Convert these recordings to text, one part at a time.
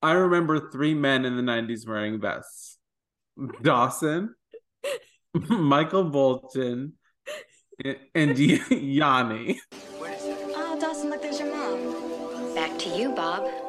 I remember three men in the 90s wearing vests Dawson, Michael Bolton, and Yanni. Oh, Dawson, look, there's your mom. Back to you, Bob.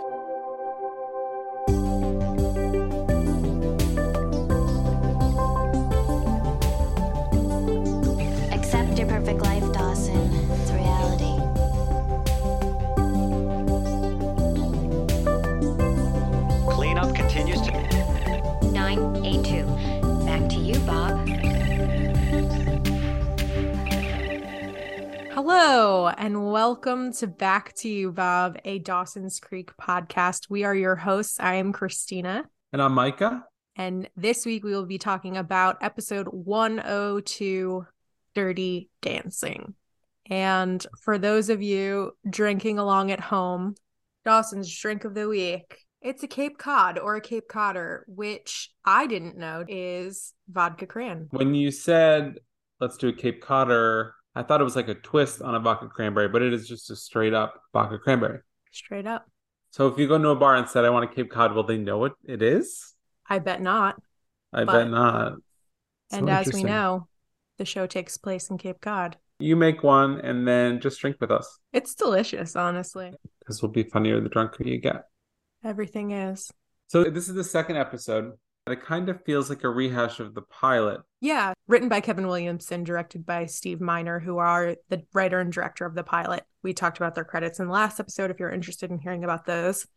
Hello, and welcome to Back to You, Bob, a Dawson's Creek podcast. We are your hosts. I am Christina, And I'm Micah. and this week we will be talking about episode 102 Dirty Dancing. And for those of you drinking along at home, Dawson's drink of the week. It's a Cape Cod or a Cape Codder, which I didn't know is vodka cran. When you said, let's do a Cape Codder, I thought it was like a twist on a vodka cranberry, but it is just a straight up vodka cranberry. Straight up. So if you go into a bar and said, I want a Cape Cod, will they know what it is? I bet not. I But- bet not. So and as we know, the show takes place in Cape Cod. you make one and then just drink with us It's delicious, honestly. because we'll be funnier the drunker you get. Everything is. So this is the second episode. It kind of feels like a rehash of the pilot. Yeah, written by Kevin Williamson, directed by Steve Miner, who are the writer and director of the pilot. We talked about their credits in the last episode if you're interested in hearing about those.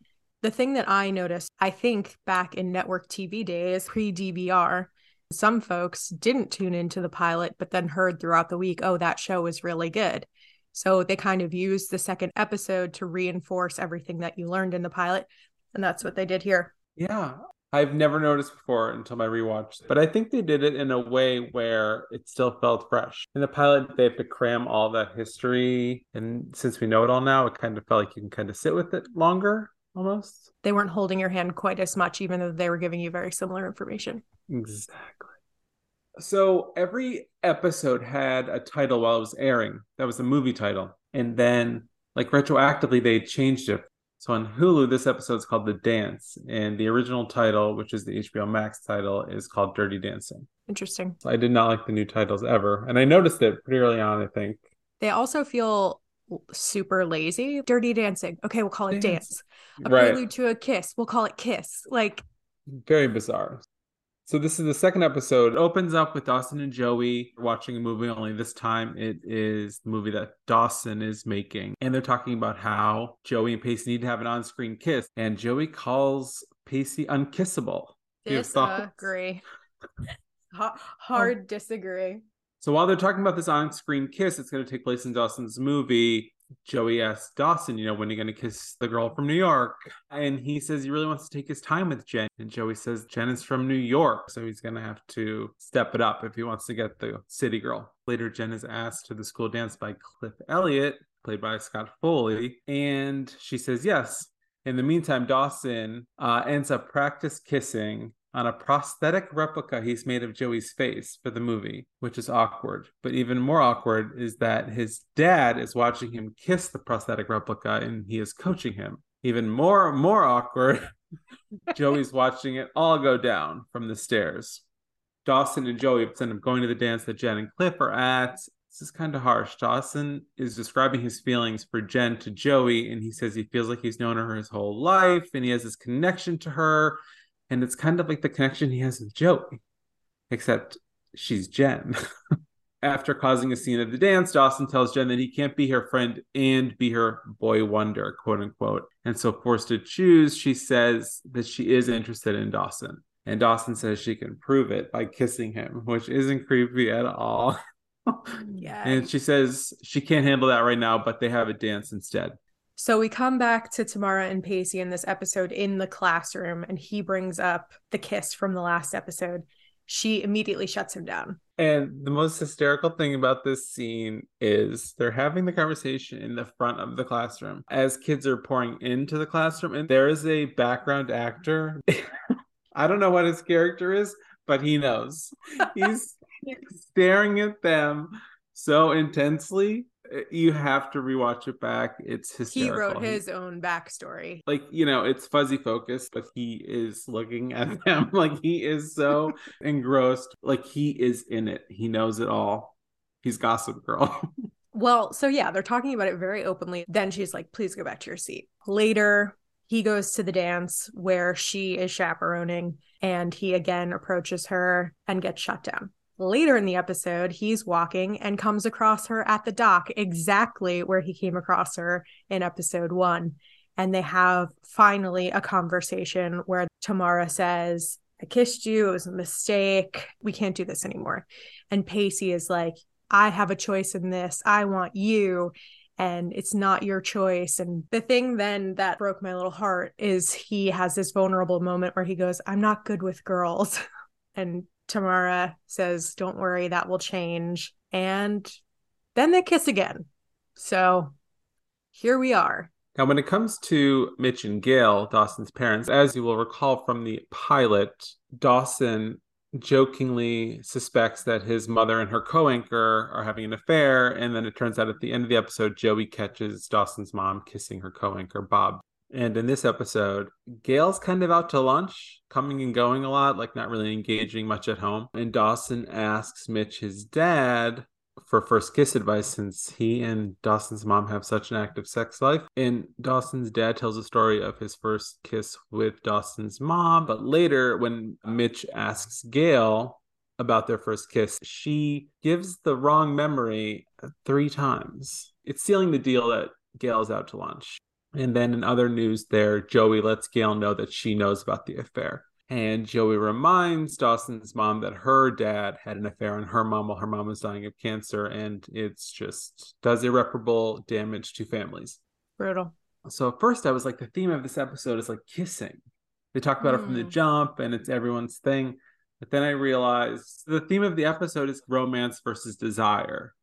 The thing that I noticed, I think back in network TV days, pre DVR, some folks didn't tune into the pilot, but then heard throughout the week, oh, that show was really good. So they kind of used the second episode to reinforce everything that you learned in the pilot. And that's what they did here. Yeah. I've never noticed before until my rewatch, but I think they did it in a way where it still felt fresh. In the pilot, they have to cram all that history. And since we know it all now, it kind of felt like you can kind of sit with it longer almost. They weren't holding your hand quite as much, even though they were giving you very similar information. Exactly. So every episode had a title while it was airing. That was the movie title. And then, like retroactively, they changed it. So on Hulu, this episode is called The Dance. And the original title, which is the HBO Max title, is called Dirty Dancing. Interesting. So I did not like the new titles ever. And I noticed it pretty early on, I think. They also feel super lazy. Dirty dancing. Okay, we'll call it Dance. dance. A right. prelude to a kiss. We'll call it kiss. Like, Very bizarre. So this is the second episode. It opens up with Dawson and Joey watching a movie. Only this time it is the movie that Dawson is making, and they're talking about how Joey and Pacey need to have an on-screen kiss, and Joey calls Pacey unkissable. Do you have uh, thoughts? disagree. Ha- hard disagree. So while they're talking about this on-screen kiss, it's going to take place in Dawson's movie. Joey asks Dawson, you know, when are you going to kiss the girl from New York? And he says he really wants to take his time with Jen. And Joey says Jen is from New York, so he's going to have to step it up if he wants to get the city girl. Later, Jen is asked to the school dance by Cliff Elliott, played by Scott Foley, and she says yes. In the meantime, Dawson uh, ends up practice kissing on a prosthetic replica he's made of Joey's face for the movie, which is awkward. But even more awkward is that his dad is watching him kiss the prosthetic replica and he is coaching him. Even more more awkward, Joey's watching it all go down from the stairs. Dawson and Joey end up going to the dance that Jen and Cliff are at. This is kind of harsh. Dawson is describing his feelings for Jen to Joey, and he says he feels like he's known her his whole life and he has this connection to her. And it's kind of like the connection he has with Joey, except she's Jen. After causing a scene at the dance, Dawson tells Jen that he can't be her friend and be her boy wonder, quote unquote. And so, forced to choose, she says that she is interested in Dawson. And Dawson says she can prove it by kissing him, which isn't creepy at all. Yeah. And she says she can't handle that right now, but they have a dance instead. So we come back to Tamara and Pacey in this episode in the classroom, and he brings up the kiss from the last episode. She immediately shuts him down. And the most hysterical thing about this scene is they're having the conversation in the front of the classroom as kids are pouring into the classroom, and there is a background actor. I don't know what his character is, but he knows. He's staring at them so intensely. Uh, you have to rewatch it back. It's He wrote his own backstory. like you know it's fuzzy focus but he is looking at them like he is so engrossed like he is in it he knows it all he's gossip girl Well, so yeah, they're talking about it very openly. Then she's like, please go back to your seat. Later, he goes to the dance where she is chaperoning, and he again approaches her and gets shut down. Later in the episode, he's walking and comes across her at the dock, exactly where he came across her in episode one. And they have finally a conversation where Tamara says, I kissed you. It was a mistake. We can't do this anymore. And Pacey is like, I have a choice in this. I want you. And it's not your choice. And the thing then that broke my little heart is he has this vulnerable moment where he goes, I'm not good with girls. and Tamara says, Don't worry, that will change. And then they kiss again. So here we are. now when it comes to mitch and gail dawson's parents as you will recall from the pilot dawson jokingly suspects that his mother and her co-anchor are having an affair and then it turns out at the end of the episode joey catches dawson's mom kissing her co-anchor bob and in this episode gail's kind of out to lunch coming and going a lot like not really engaging much at home and dawson asks mitch his dad for first kiss advice since he and Dawson's mom have such an active sex life. And Dawson's dad tells a story of his first kiss with Dawson's mom. But later, when Mitch asks Gail about their first kiss, she gives the wrong memory three times. It's sealing the deal that Gail's out to lunch. And then in other news, there, Joey lets Gail know that she knows about the affair. And Joey reminds Dawson's mom that her dad had an affair on her mom while her mom was dying of cancer. And it's just does irreparable damage to families. Brutal. So first I was like, the theme of this episode is like kissing. They talk about it from the Mm. jump and it's everyone's thing. But then I realized the theme of the episode is romance versus desire.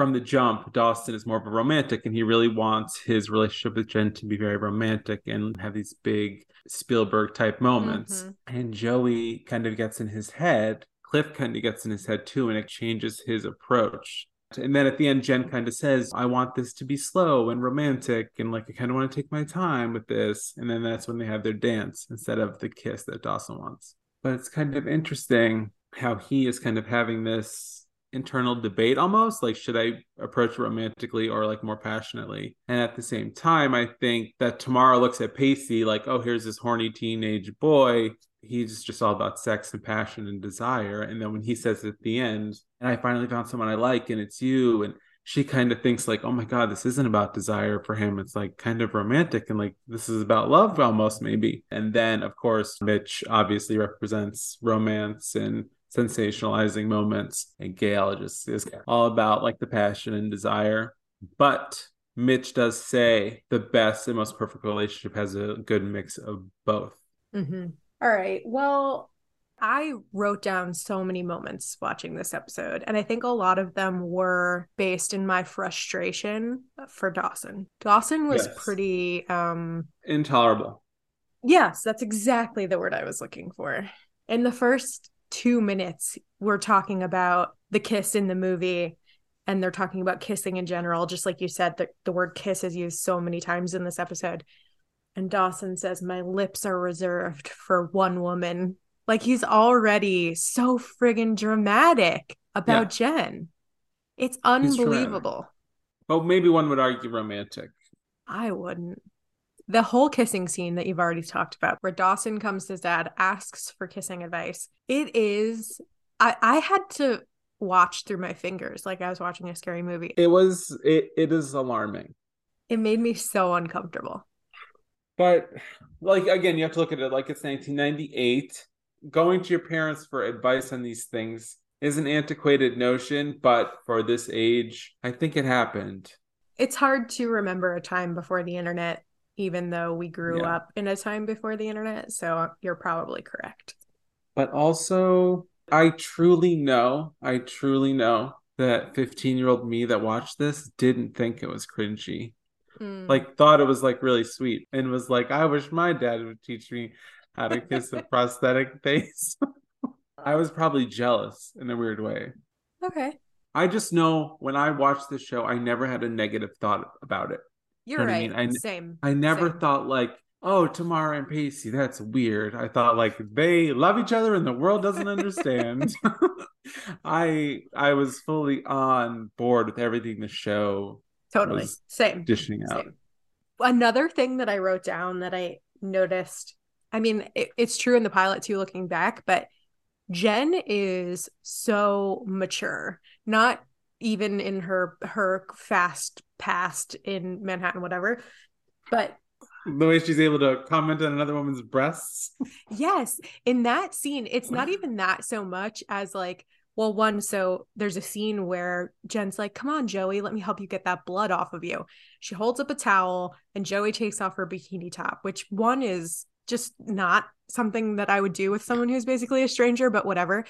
From the jump, Dawson is more of a romantic and he really wants his relationship with Jen to be very romantic and have these big Spielberg type moments. Mhm. And Joey kind of gets in his head. Cliff kind of gets in his head too, and it changes his approach. And then at the end, Jen kind of says, I want this to be slow and romantic, and like I kind of want to take my time with this. And then that's when they have their dance instead of the kiss that Dawson wants. But it's kind of interesting how he is kind of having this internal debate almost like should i approach romantically or like more passionately? And at the same time i think that tamara looks at pacey like oh here's this horny teenage boy. He's just all about sex and passion and desire. And then when he says at the end and i finally found someone i like and it's you and she kind of thinks like oh my god this isn't about desire for him. It's like kind of romantic and like this is about love almost maybe. And then of course mitch obviously represents romance and sensationalizing moments and gail just is all about like the passion and desire but mitch does say the best and most perfect relationship has a good mix of both hmm All right. Well, I wrote down so many moments watching this episode, and I think a lot of them were based in my frustration for Dawson. Dawson was Yes. pretty um intolerable yes, that's exactly the word I was looking for. In the first 2 minutes, we're talking about the kiss in the movie and they're talking about kissing in general, just like you said the, the word kiss is used so many times in this episode. And Dawson says, My lips are reserved for one woman. Like he's already so friggin' dramatic about Jen. It's unbelievable. but maybe one would argue romantic I wouldn't. The whole kissing scene that you've already talked about, where Dawson comes to his dad, asks for kissing advice. It is, I, I had to watch through my fingers like I was watching a scary movie. it was it, it is alarming It made me so uncomfortable. But like again, you have to look at it like it's 1998. Going to your parents for advice on these things is an antiquated notion, but for this age, I think it happened. It's hard to remember a time before the internet, even though we grew Yeah. up in a time before the internet. So you're probably correct. But also, I truly know, I truly know that 15 year old me that watched this didn't think it was cringy. Mm. Like, thought it was like really sweet and was like, I wish my dad would teach me how to kiss a prosthetic face. I was probably jealous in a weird way. okay. I just know when I watched this show, I never had a negative thought about it. You're know what I right. mean? I Same. I never Same. thought like, oh, Tamara and Pacey, that's weird. I thought like they love each other and the world doesn't understand. I I was fully on board with everything the show Totally. Same. dishing out. Same. Another thing that I wrote down that I noticed, I mean, it, it's true in the pilot too, looking back, but Jen is so mature, not even in her her fast past in Manhattan, whatever. But The way she's able to comment on another woman's breasts. yes, in that scene, it's not even that so much as like, well, one, so there's a scene where Jen's like, come on, Joey, let me help you get that blood off of you. She holds up a towel and Joey takes off her bikini top, which one is just not something that I would do with someone who's basically a stranger, but whatever.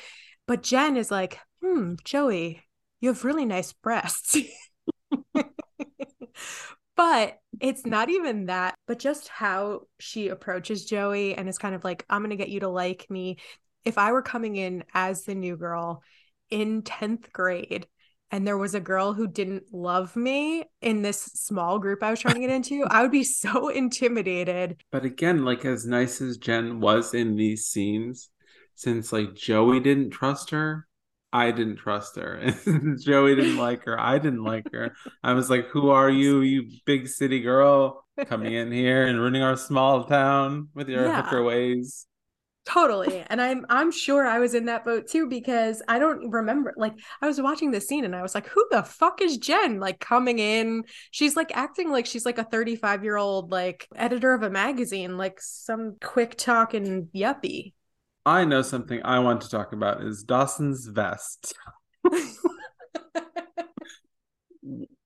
But Jen is like, hmm, Joey, you have really nice breasts. but it's not even that, but just how she approaches Joey and is kind of like, I'm going to get you to like me. If I were coming in as the new girl in 10th grade and there was a girl who didn't love me in this small group I was trying to get into, I would be so intimidated. But again, like as nice as Jen was in these scenes, since like Joey didn't trust her, I didn't trust her. And Joey didn't like her. I didn't like her. I was like, Who are you, you big city girl, coming in here and ruining our small town with your Yeah. hooker ways? Totally. And I'm I'm sure I was in that boat too because I don't remember like I was watching the scene and I was like, who the fuck is Jen? Like coming in. She's like acting like she's like a 35 year old like editor of a magazine, like some quick talking yuppie. I know something I want to talk about is Dawson's vest.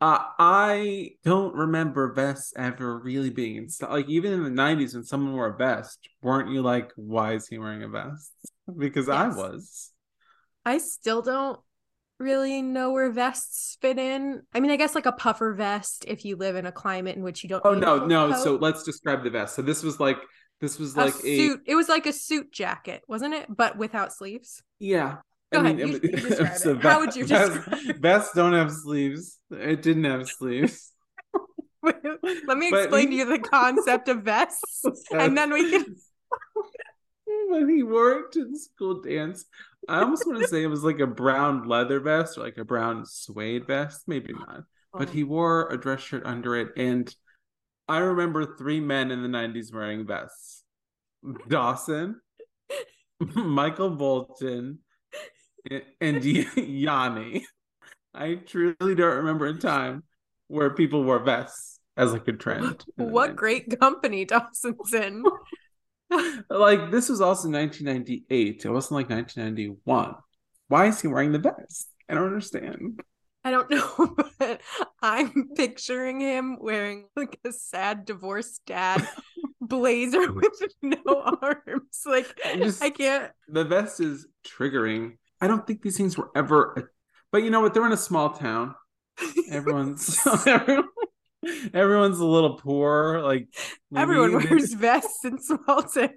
Uh, I don't remember vests ever really being in style. Like even in the '90s, when someone wore a vest, weren't you like, "Why is he wearing a vest?" Because I was. I still don't really know where vests fit in. I mean, I guess like a puffer vest if you live in a climate in which you don't Oh no, no. coat. So let's describe the vest. So this was like this was like a, suit. It was like a suit jacket, wasn't it? But without sleeves. yeah. Go ahead, you- you describe it's a it. How would you describe it? Vests don't have sleeves. It didn't have sleeves. Let me But explain to you the concept of vests, and then we can. when he wore it to school dance, I almost want to say it was like a brown leather vest or like a brown suede vest. Maybe not. But oh. he wore a dress shirt under it. And I remember three men in the 90s wearing vests Dawson, Michael Bolton, and Yanni. I truly don't remember a time where people wore vests as like a trend. What 90s. great company Dawson's in. like this was also 1998 it wasn't like 1991 why is he wearing the vest i don't understand I don't know, but I'm picturing him wearing like a sad divorced dad blazer with no arms. Like I just- I can't. the vest is triggering i don't think these things were ever but you know what they're in a small town everyone's everyone, everyone's a little poor like Everyone wears vests in small towns.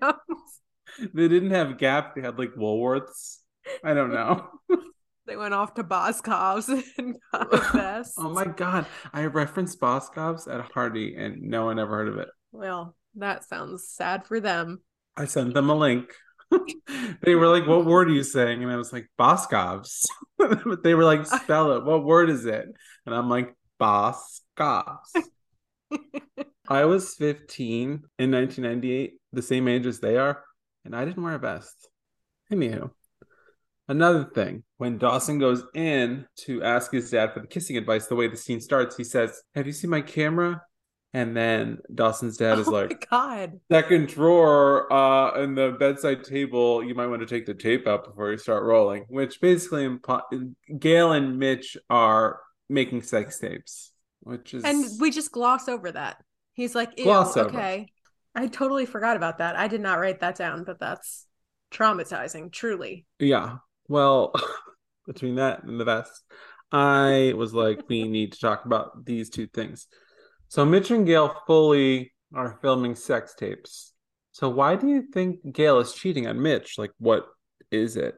they, they didn't have gap they had like woolworths i don't know They went off to Boscov's and got a vest. oh my god i referenced boscov's at a party and no one ever heard of it Well, that sounds sad for them. I sent them a link. they were like, "What word are you saying?" And I was like, "Boscovs." but they were like, "Spell it. What word is it?" And I'm like, "Boscovs." I was 15 in 1998, the same age as they are, and I didn't wear a vest. Anywho, another thing when Dawson goes in to ask his dad for the kissing advice, the way the scene starts, he says, "Have you seen my camera?" And then Dawson's dad is oh like, my god. second drawer uh in the bedside table you might want to take the tape out before you start rolling which basically impo- gail and mitch are making sex tapes which is And we just gloss over that. He's like, Gloss over. okay. I totally forgot about that. I did not write that down, but that's traumatizing, truly. yeah well between that and the vest i was like we need to talk about these two things. So mitch and gail fully are filming sex tapes. So why do you think gail is cheating on mitch? Like what is it?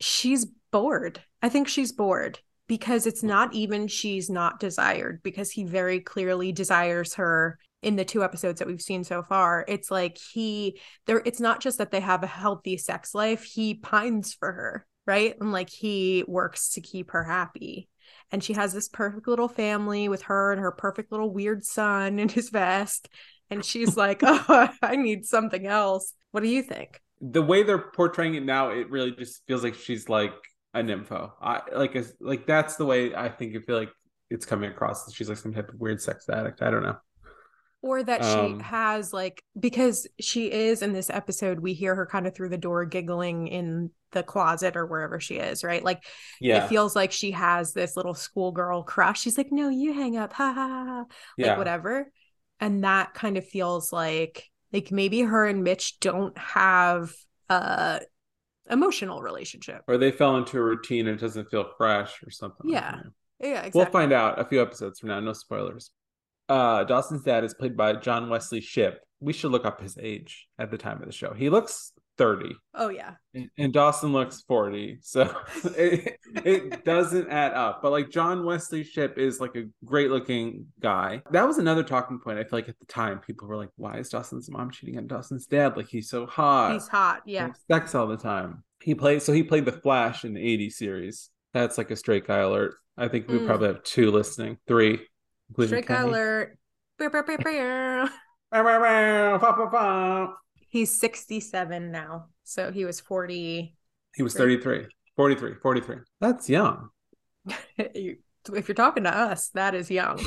She's bored. I think she's bored. because it's not even she's not desired because he very clearly desires her in the two episodes that we've seen so far. It's like he there it's not just that they have a healthy sex life. He pines for her right and like he works to keep her happy and she has this perfect little family with her and her perfect little weird son in his vest and she's like oh i need something else what do you think The way they're portraying it now, it really just feels like she's like a nympho. I like a, like that's the way I think I feel like it's coming across. She's like some type of weird sex addict. I don't know. or that Um, she has like because she is in this episode we hear her kind of through the door giggling in the closet or wherever she is right like Yeah, it feels like she has this little schoolgirl crush she's like no you hang up ha ha ha ha," like yeah. whatever and that kind of feels like like maybe her and mitch don't have a emotional relationship Or they fell into a routine and it doesn't feel fresh or something. Yeah, that. yeah exactly We'll find out a few episodes from now. No spoilers. Uh, Dawson's dad is played by John Wesley Shipp. We should look up his age at the time of the show. He looks 30 oh yeah and, and Dawson looks 40. So it, it doesn't add up. But like John Wesley Shipp is like a great looking guy. That was another talking point. I feel like at the time people were like, why is Dawson's mom cheating on Dawson's dad? Like he's so hot. he's hot yeah Have sex all the time. He played so he played the Flash in the 80s series. That's like a straight guy alert. I think we Mm. probably have two listening, three, straight guy alert He's 67 now so he was 40 He was 33, 43, 43. That's young. If you're talking to us, that is young.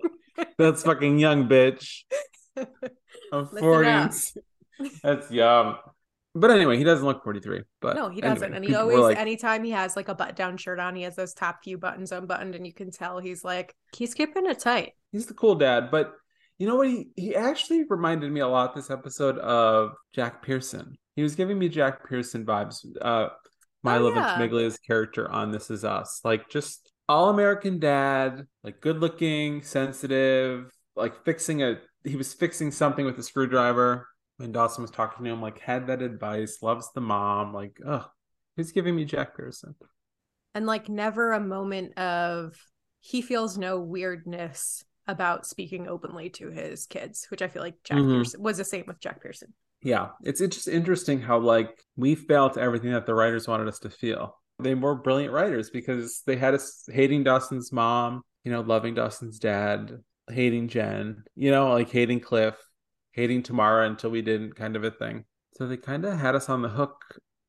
That's fucking young, bitch. I'm 40. That's young. But anyway, he doesn't look 43. But no, he doesn't. And he always, like, anytime he has like a button down shirt on, he has those top few buttons unbuttoned, and you can tell he's like, he's keeping it tight. he's the cool dad. But you know what? He he actually reminded me a lot this episode of Jack Pearson. He was giving me Jack Pearson vibes. Uh, Milo Oh, yeah. Ventimiglia's character on This Is Us, like just all American dad, like good looking, sensitive, like fixing a. He was fixing something with a screwdriver when Dawson was talking to him. Like had that advice, loves the mom. Like, ugh, he's giving me Jack Pearson. And like, never a moment of he feels no weirdness about speaking openly to his kids, which I feel like Jack Mhm. Pearson was the same with Jack Pearson. Yeah, it's it's just interesting how like we felt everything that the writers wanted us to feel. They were brilliant writers because they had us hating Dawson's mom, you know, loving Dawson's dad, hating Jen, you know, like hating Cliff, hating Tamara until we didn't kind of a thing. So they kind of had us on the hook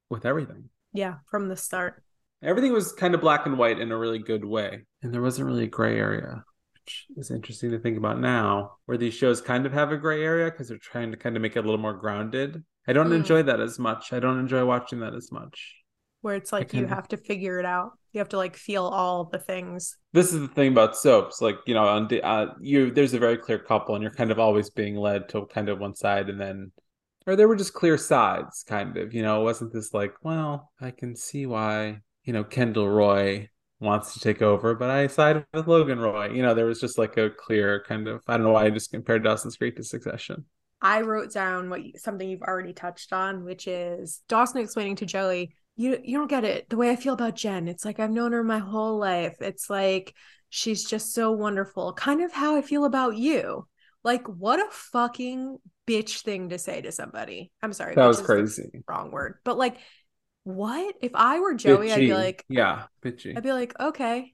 with everything. Yeah, from the start. Everything was kind of black and white in a really good way. And there wasn't really a gray area, which is interesting to think about now, where these shows kind of have a gray area because they're trying to kind of make it a little more grounded. I don't Mm. enjoy that as much. I don't enjoy watching that as much. Where it's like you have to figure it out. You have to like feel all the things. This is the thing about soaps, like you know, on the- uh, you there's a very clear couple, and you're kind of always being led to kind of one side, and then, or there were just clear sides, kind of. You know, it wasn't this like, well, I can see why you know Kendall Roy wants to take over, but I side with Logan Roy. You know, there was just like a clear kind of. I don't know why I just compared Dawson's Creek to Succession. I wrote down what something you've already touched on, which is Dawson explaining to Joey, "You you don't get it. The way I feel about Jen, it's like I've known her my whole life. It's like she's just so wonderful. Kind of how I feel about you. Like what a fucking bitch thing to say to somebody. I'm sorry, That was crazy. wrong word, but like what if I were Joey? I'd be like, yeah, bitchy. I'd be like, okay.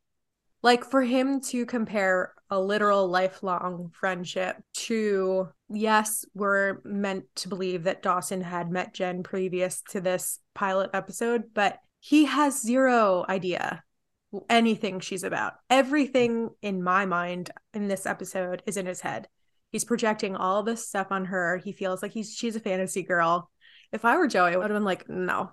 Like for him to compare a literal lifelong friendship to, yes, we're meant to believe that Dawson had met Jen previous to this pilot episode, but he has zero idea anything she's about. Everything in my mind in this episode is in his head. He's projecting all this stuff on her. He feels like he's she's a fantasy girl. If I were Joey, I would have been like, no,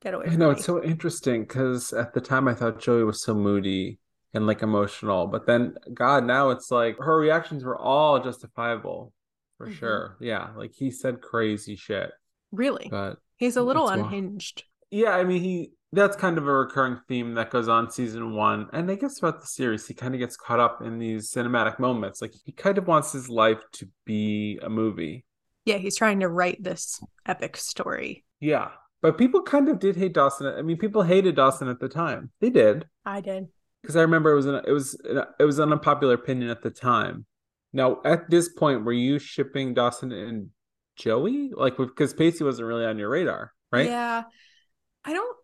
get away I from know me. it's so interesting because at the time I thought Joey was so moody and like emotional, but then God, now it's like her reactions were all justifiable for Mhm. sure. Yeah, like he said crazy shit, really. but He's a little unhinged. yeah, I mean he that's kind of a recurring theme that goes on season one, and I guess throughout the series he kind of gets caught up in these cinematic moments. Like he kind of wants his life to be a movie. Yeah, he's trying to write this epic story. Yeah, but people kind of did hate Dawson. I mean, people hated Dawson at the time. They did. I did. because I remember it was an, it was it was an unpopular opinion at the time. Now, at this point, were you shipping Dawson and Joey? Like, because Pacey wasn't really on your radar, right? Yeah. I don't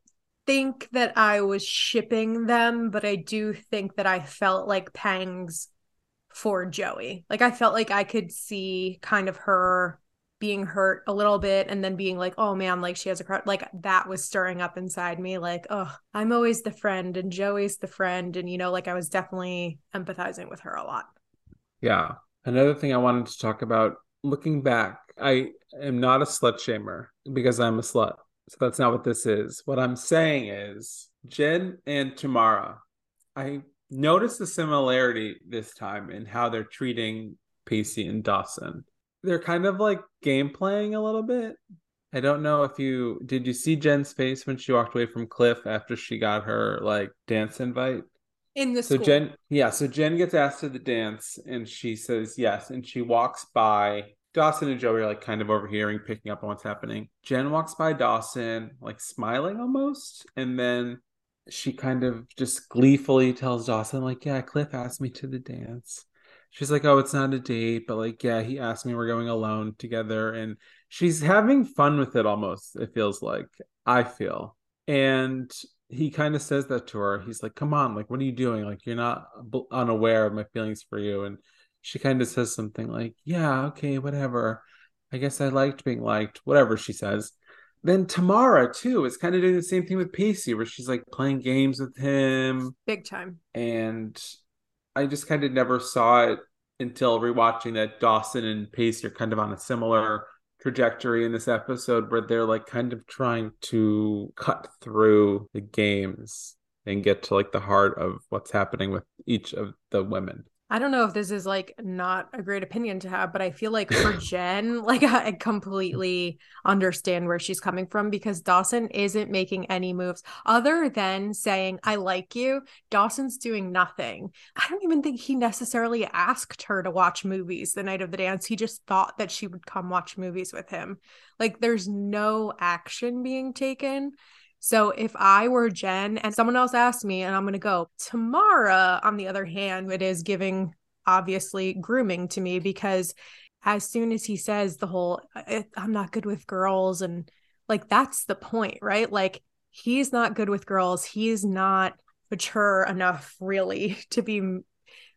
think that I was shipping them, but I do think that I felt like pangs for Joey. Like, I felt like I could see kind of her being hurt a little bit and then being like, oh man, like she has a crowd. Like, that was stirring up inside me. Like, oh, I'm always the friend and Joey's the friend. And, you know, like I was definitely empathizing with her a lot. Yeah. Another thing I wanted to talk about looking back, I am not a slut shamer because I'm a slut. So that's not what this is. What I'm saying is Jen and Tamara, I noticed a similarity this time in how they're treating Pacey and Dawson. They're kind of like game playing a little bit. I don't know if you did you see Jen's face when she walked away from Cliff after she got her like dance invite? In the so school. Jen, yeah, so Jen gets asked to the dance and she says yes, and she walks by Dawson and Joey are like kind of overhearing, picking up on what's happening. Jen walks by Dawson, like smiling almost, and then she kind of just gleefully tells Dawson, like, yeah, Cliff asked me to the dance. She's like, oh, it's not a date, but like, yeah, he asked me, we're going alone together. And she's having fun with it almost, it feels like, I feel. And he kind of says that to her. He's like, come on, like, what are you doing? Like, you're not unaware of my feelings for you. And she kind of says something like, Yeah, okay, whatever. I guess I liked being liked, whatever she says. Then Tamara, too, is kind of doing the same thing with Pacey, where she's like playing games with him. Big time. And I just kind of never saw it until rewatching that Dawson and Pace are kind of on a similar trajectory in this episode where they're like kind of trying to cut through the games and get to like the heart of what's happening with each of the women. I don't know if this is like not a great opinion to have, but I feel like for Jen, like I completely understand where she's coming from because Dawson isn't making any moves other than saying, I like you. Dawson's doing nothing. I don't even think he necessarily asked her to watch movies the night of the dance. He just thought that she would come watch movies with him. Like there's no action being taken. So if I were Jen and someone else asked me, and I'm going to go, Tamara, on the other hand, it is giving obviously grooming to me because as soon as he says the whole, I'm not good with girls, and like that's the point, right? Like he's not good with girls. He's not mature enough really to be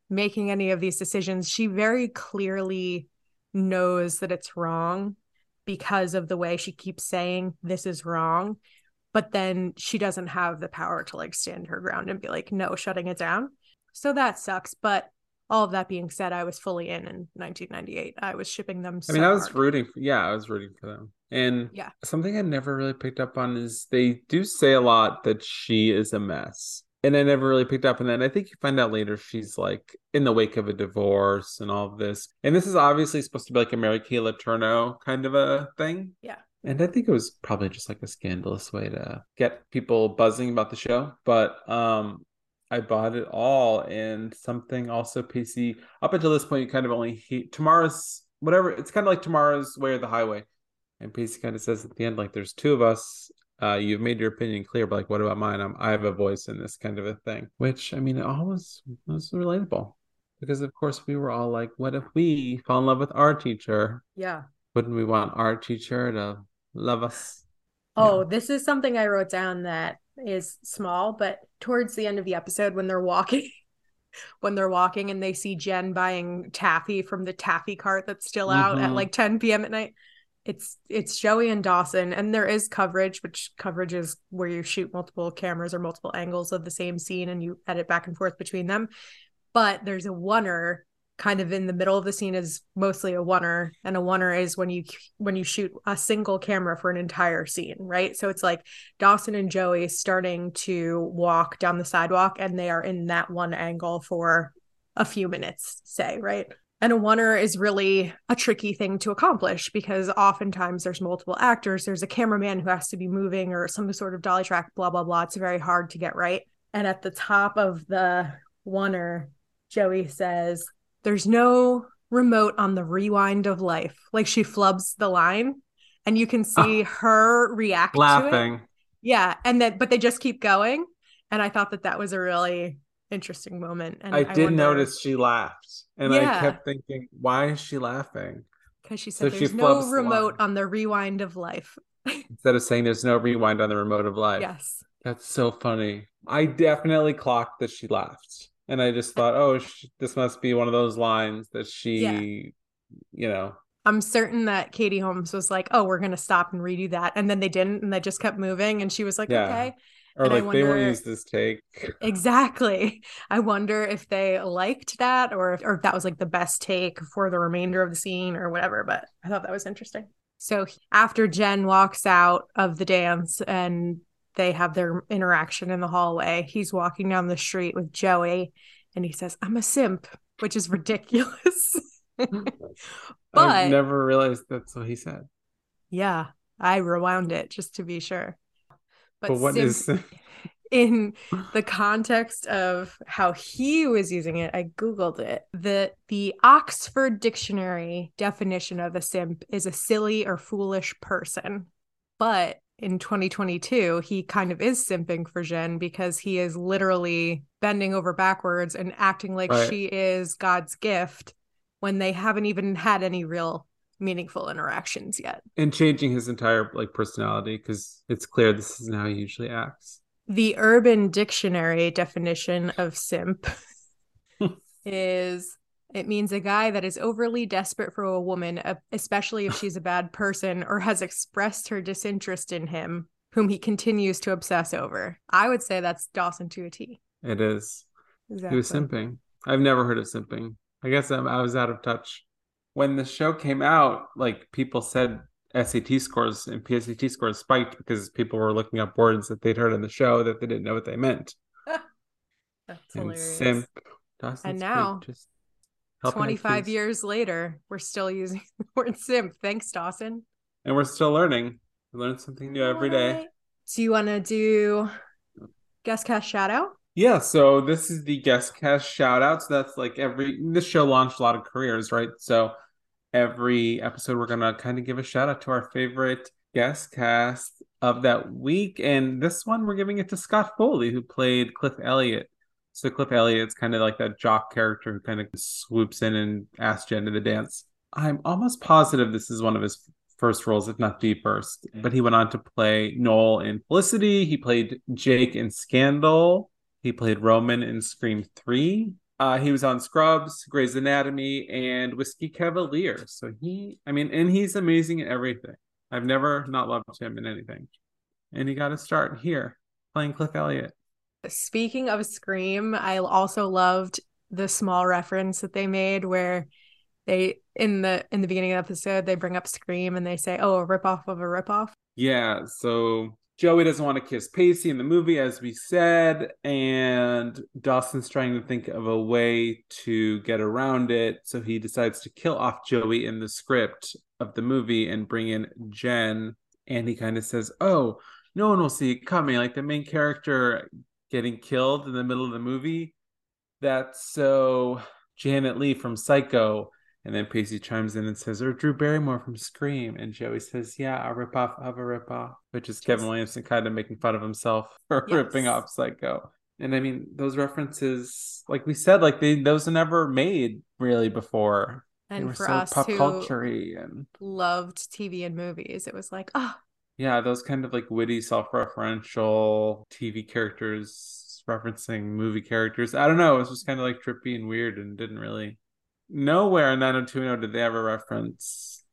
making any of these decisions. She very clearly knows that it's wrong because of the way she keeps saying this is wrong but then she doesn't have the power to like stand her ground and be like no shutting it down so that sucks but all of that being said i was fully in in 1998 i was shipping them so i mean i was hard. rooting for, yeah i was rooting for them and yeah something i never really picked up on is they do say a lot that she is a mess and I never really picked up on that. And I think you find out later she's like in the wake of a divorce and all of this. And this is obviously supposed to be like a Mary Kay Letourneau kind of a thing. Yeah. And I think it was probably just like a scandalous way to get people buzzing about the show. But um I bought it all and something also Pacey. up until this point you kind of only he Tamara's whatever it's kind of like Tamara's way or the highway. And Pacey kind of says at the end, like there's two of us. Uh, you've made your opinion clear, but like what about mine? I'm, I have a voice in this kind of a thing. Which I mean it always was relatable. Because of course we were all like, what if we fall in love with our teacher? Yeah. Wouldn't we want our teacher to love us. Oh, yeah. this is something I wrote down that is small, but towards the end of the episode when they're walking when they're walking and they see Jen buying taffy from the taffy cart that's still out mm-hmm. at like 10 p.m. at night. It's it's Joey and Dawson, and there is coverage, which coverage is where you shoot multiple cameras or multiple angles of the same scene and you edit back and forth between them. But there's a oneer kind of in the middle of the scene is mostly a oneer and a oneer is when you when you shoot a single camera for an entire scene right? So it's like dawson and joey starting to walk down the sidewalk and they are in that one angle for a few minutes say right? And a oneer is really a tricky thing to accomplish because oftentimes there's multiple actors there's a cameraman who has to be moving or some sort of dolly track blah blah blah. It's very hard to get right. And at the top of the oneer joey says there's no remote on the rewind of life. Like she flubs the line and you can see oh, her react laughing. Yeah. And then, but they just keep going. And I thought that that was a really interesting moment. And I did wonder- notice she laughed, and Yeah. I kept thinking, why is she laughing? because she So said she there's no flips the remote on the rewind of life. Instead of saying there's no rewind on the remote of life. Yes. That's so funny. I definitely clocked that she laughed. And I just thought, oh, sh- this must be one of those lines that she, Yeah. you know, I'm certain that Katie Holmes was like, "Oh, we're gonna stop and redo that," and then they didn't, and they just kept moving. And she was like, Yeah. "Okay, or And I like they won't use this take. exactly." I wonder if they liked that, or if, or if that was like the best take for the remainder of the scene, or whatever. But I thought that was interesting. So after Jen walks out of the dance and they have their interaction in the hallway, he's walking down the street with Joey, and he says, "I'm a simp," which is ridiculous. But- I've never realized that's what he said. Yeah, I rewound it just to be sure. But, what simp- is in the context of how he was using it? I googled it. The the Oxford Dictionary definition of a simp is a silly or foolish person. But in 2022, he kind of is simping for Jen because he is literally bending over backwards and acting like Right. she is God's gift when they haven't even had any real meaningful interactions yet. and changing his entire like personality because it's clear this isn't how he usually acts. The Urban Dictionary definition of simp is it means a guy that is overly desperate for a woman, especially if she's a bad person or has expressed her disinterest in him, whom he continues to obsess over. I would say that's Dawson to a T. It is. Exactly. He was simping. I've never heard of simping. I guess I'm, I was out of touch. When the show came out, like people said SAT scores and PSAT scores spiked because people were looking up words that they'd heard on the show that they didn't know what they meant. That's And hilarious. simp. Dawson's And Creek now, just helping our 25 years later, we're still using the word simp. Thanks, Dawson. and we're still learning. We learn something new every day. Do you want to do guest cast shout out? Yeah, so this is the guest cast shout out. So that's like every this show launched a lot of careers, right? So every episode we're gonna kind of give a shout out to our favorite guest cast of that week. And this one we're giving it to Scott Foley, who played Cliff Elliott. So Cliff Elliott's kind of like that jock character who kind of swoops in and asks Jen to the dance. I'm almost positive this is one of his first roles, if not the first. But he went on to play Noel in Felicity. He played Jake in Scandal. He played Roman in Scream 3. Uh, he was on Scrubs, Grey's Anatomy, and Whiskey Cavalier. So he, I mean, and he's amazing at everything. I've never not loved him in anything. And he got to start here playing Cliff Elliott. Speaking of Scream, I also loved the small reference that they made where they in the in the beginning of the episode they bring up Scream and they say, "Oh, a ripoff of a ripoff." Yeah, so Joey doesn't want to kiss Pacey in the movie, as we said, and Dawson's trying to think of a way to get around it. So he decides to kill off Joey in the script of the movie and bring in Jen. And he kind of says, Oh, no one will see it coming. Like the main character getting killed in the middle of the movie. That's so Janet Leigh from Psycho. And then Pacey chimes in and says, or Drew Barrymore from Scream. And Joey says, yeah, a ripoff of a ripoff, which is Kevin Williamson kind of making fun of himself for Yes. ripping off Psycho. And I mean, those references, like we said, like they those were never made really before. they And were for so us pop culture and loved TV and movies, it was like, "Oh, yeah, those kind of like witty, self-referential TV characters referencing movie characters. I don't know. It was just kind of like trippy and weird and didn't really nowhere in 90210 did they ever reference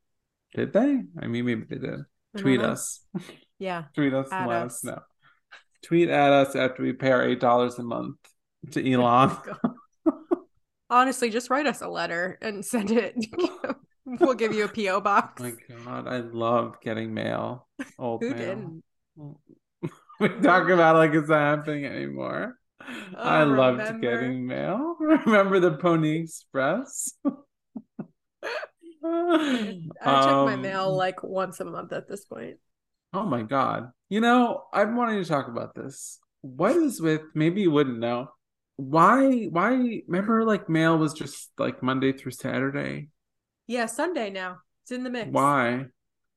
did they? I mean maybe they did. Tweet know." us. Yeah. Tweet us and let us. us know. Tweet at us after we pay our eight dollars a month to Elon. Honestly, just write us a letter and send it. we'll give you a PO box. Oh my god, I love getting mail. Old Who mail. didn't? we talk about like it's not happening anymore. I Oh, loved remember? getting mail. Remember the Pony Express? I check my Um, mail like once a month at this point. Oh my god. You know, I've wanting to talk about this. What is with maybe you wouldn't know. Why why remember like mail was just like Monday through Saturday? Yeah, Sunday now. It's in the mix. Why?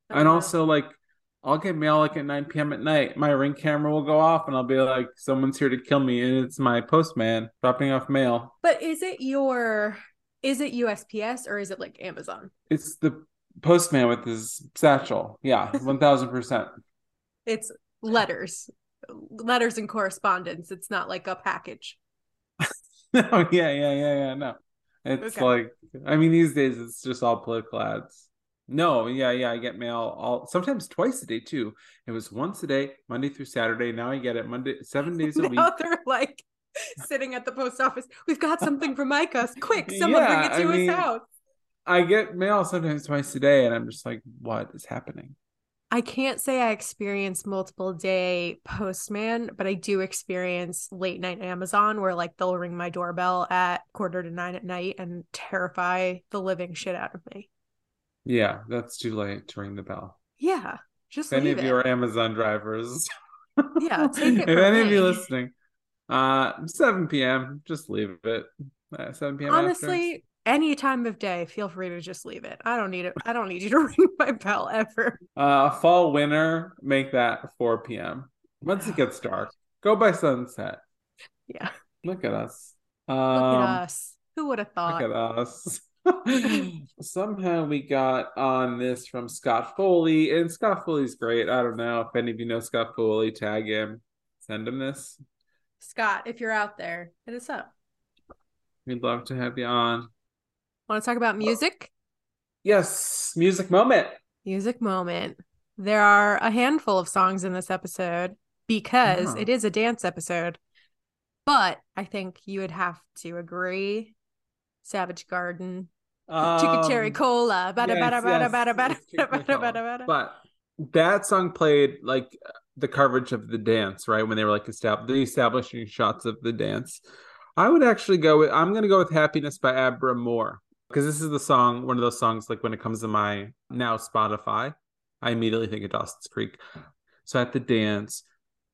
And know. also like I'll get mail like at 9 p.m. at night. My ring camera will go off and I'll be like, someone's here to kill me. And it's my postman dropping off mail. But is it your is it USPS or is it like Amazon? It's the postman with his satchel. Yeah, 1000%. It's letters. Letters and correspondence. It's not like a package. no, yeah, yeah, yeah, yeah. No. It's Okay. like, I mean, these days it's just all political ads. No, yeah, yeah, I get mail all sometimes twice a day too. It was once a day, Monday through Saturday. Now I get it Monday, seven days a week. now they're like sitting at the post office. We've got something for Micah. Quick, someone bring it to I his mean- house. I get mail sometimes twice a day, and I'm just like, what is happening? I can't say I experience multiple day postman, but I do experience late night Amazon where like they'll ring my doorbell at quarter to nine at night and terrify the living shit out of me. Yeah, that's too late to ring the bell. Yeah, just If any of it. you are Amazon drivers, Yeah, take it if any of you listening, uh, 7 p.m. Just leave it. Uh, 7 p.m. after. Any time of day, feel free to just leave it. I don't need it. I don't need you to ring my bell ever. Uh, fall, winter, make that 4 p.m. Once it gets dark, go by sunset. Yeah. Look at us. Look Um, at us. Who would have thought? Look at us. Somehow we got on this from Scott Foley, and Scott Foley's great. I don't know if any of you know Scott Foley. Tag him, send him this. Scott, if you're out there, hit us up. We'd love to have you on. Want to talk about music? Yes, music moment. Music moment. There are a handful of songs in this episode because Yeah. it is a dance episode. But I think you would have to agree. Savage Garden, Chicken Cherry Um, Cola, bada yes, bada bada yes, bada bada it's Chicken bada bada bada. But that song played like the coverage of the dance, right? When they were like estab- the establishing shots of the dance. I would actually go with I'm gonna go with Happiness by Abra Moore. Because this is the song, one of those songs like when it comes to my now Spotify, I immediately think of Dawson's Creek. So at the dance,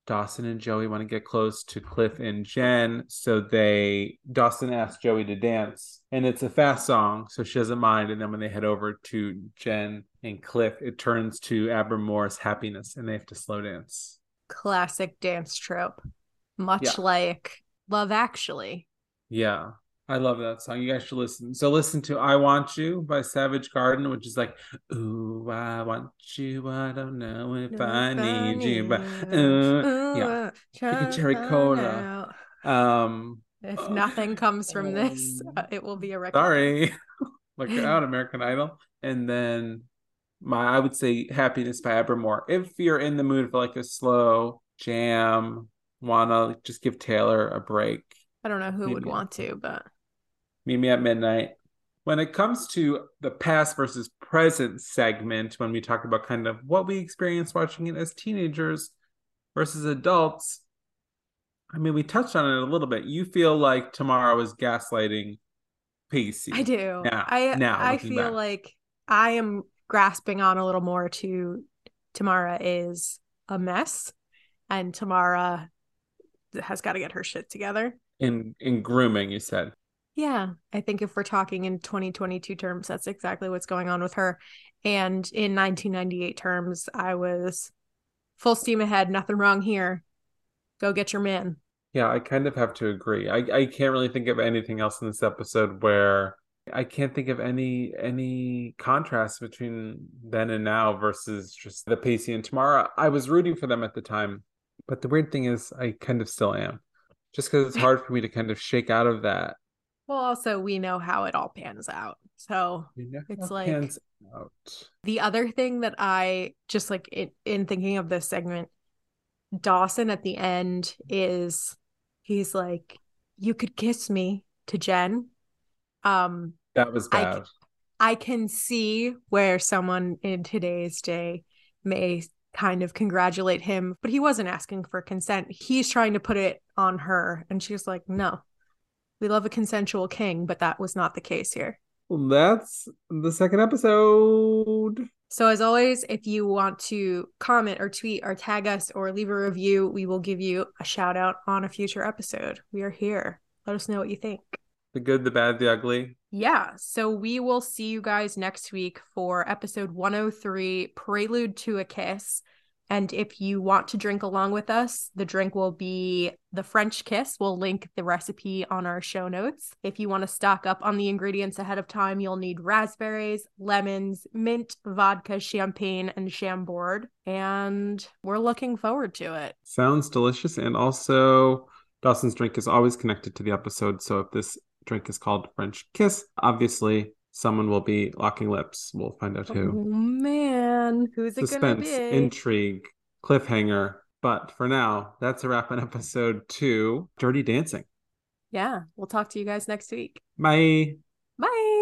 Dawson and Joey want to get close to Cliff and Jen. So they Dawson asks Joey to dance. And it's a fast song, so she doesn't mind. And then when they head over to Jen and Cliff, it turns to Abra Moore's happiness and they have to slow dance. Classic dance trope. Much Yeah. like Love Actually. Yeah. I love that song. You guys should listen. So listen to I Want You by Savage Garden, which is like, Ooh, I want you. I don't know if I need you. But uh, yeah. Chicken cherry cola. Um If nothing comes from this, Um, uh, it will be a record. sorry. Look out, American Idol. And then my I would say Happiness by Abra Moore. If you're in the mood for like a slow jam, wanna just give Taylor a break. I don't know who would want to, but Meet me at midnight. When it comes to the past versus present segment, when we talk about kind of what we experienced watching it as teenagers versus adults, I mean, we touched on it a little bit. You feel like Tamara is gaslighting Pacey. I do. Now- I now, I feel back. like I am grasping on a little more to Tamara is a mess, and Tamara has got to get her shit together. In in grooming, you said. Yeah, I think if we're talking in 2022 terms, that's exactly what's going on with her. And in 1998 terms, I was full steam ahead, nothing wrong here. Go get your man. Yeah, I kind of have to agree. I, I can't really think of anything else in this episode where I can't think of any any contrast between then and now versus just the Pacey and Tamara. I was rooting for them at the time, but the weird thing is I kind of still am. Just because it's hard for me to kind of shake out of that. Well, also, we know how it all pans out. So It's like- pans out. The other thing that I just like in, in thinking of this segment, Dawson at the end is he's like, You could kiss me to Jen. Um, That was I- bad. I can see where someone in today's day may kind of congratulate him, but he wasn't asking for consent. He's trying to put it on her. And she's like, No, we love a consensual king, but that was not the case here. Well, that's the second episode. So, as always, if you want to comment or tweet or tag us or leave a review, we will give you a shout out on a future episode. We are here. Let us know what you think. The good, the bad, the ugly. Yeah. So, we will see you guys next week for episode 103 Prelude to a Kiss. And if you want to drink along with us, the drink will be the French kiss. We'll link the recipe on our show notes. If you want to stock up on the ingredients ahead of time, you'll need raspberries, lemons, mint, vodka, champagne, and chambord. And we're looking forward to it. Sounds delicious. And also, Dawson's drink is always connected to the episode. So if this drink is called French kiss, obviously someone will be locking lips. We'll find out who. Oh man, who's it gonna Suspense, be? intrigue, cliffhanger. But for now, that's a wrap on episode two Dirty Dancing. yeah, we'll talk to you guys next week. Bye. Bye.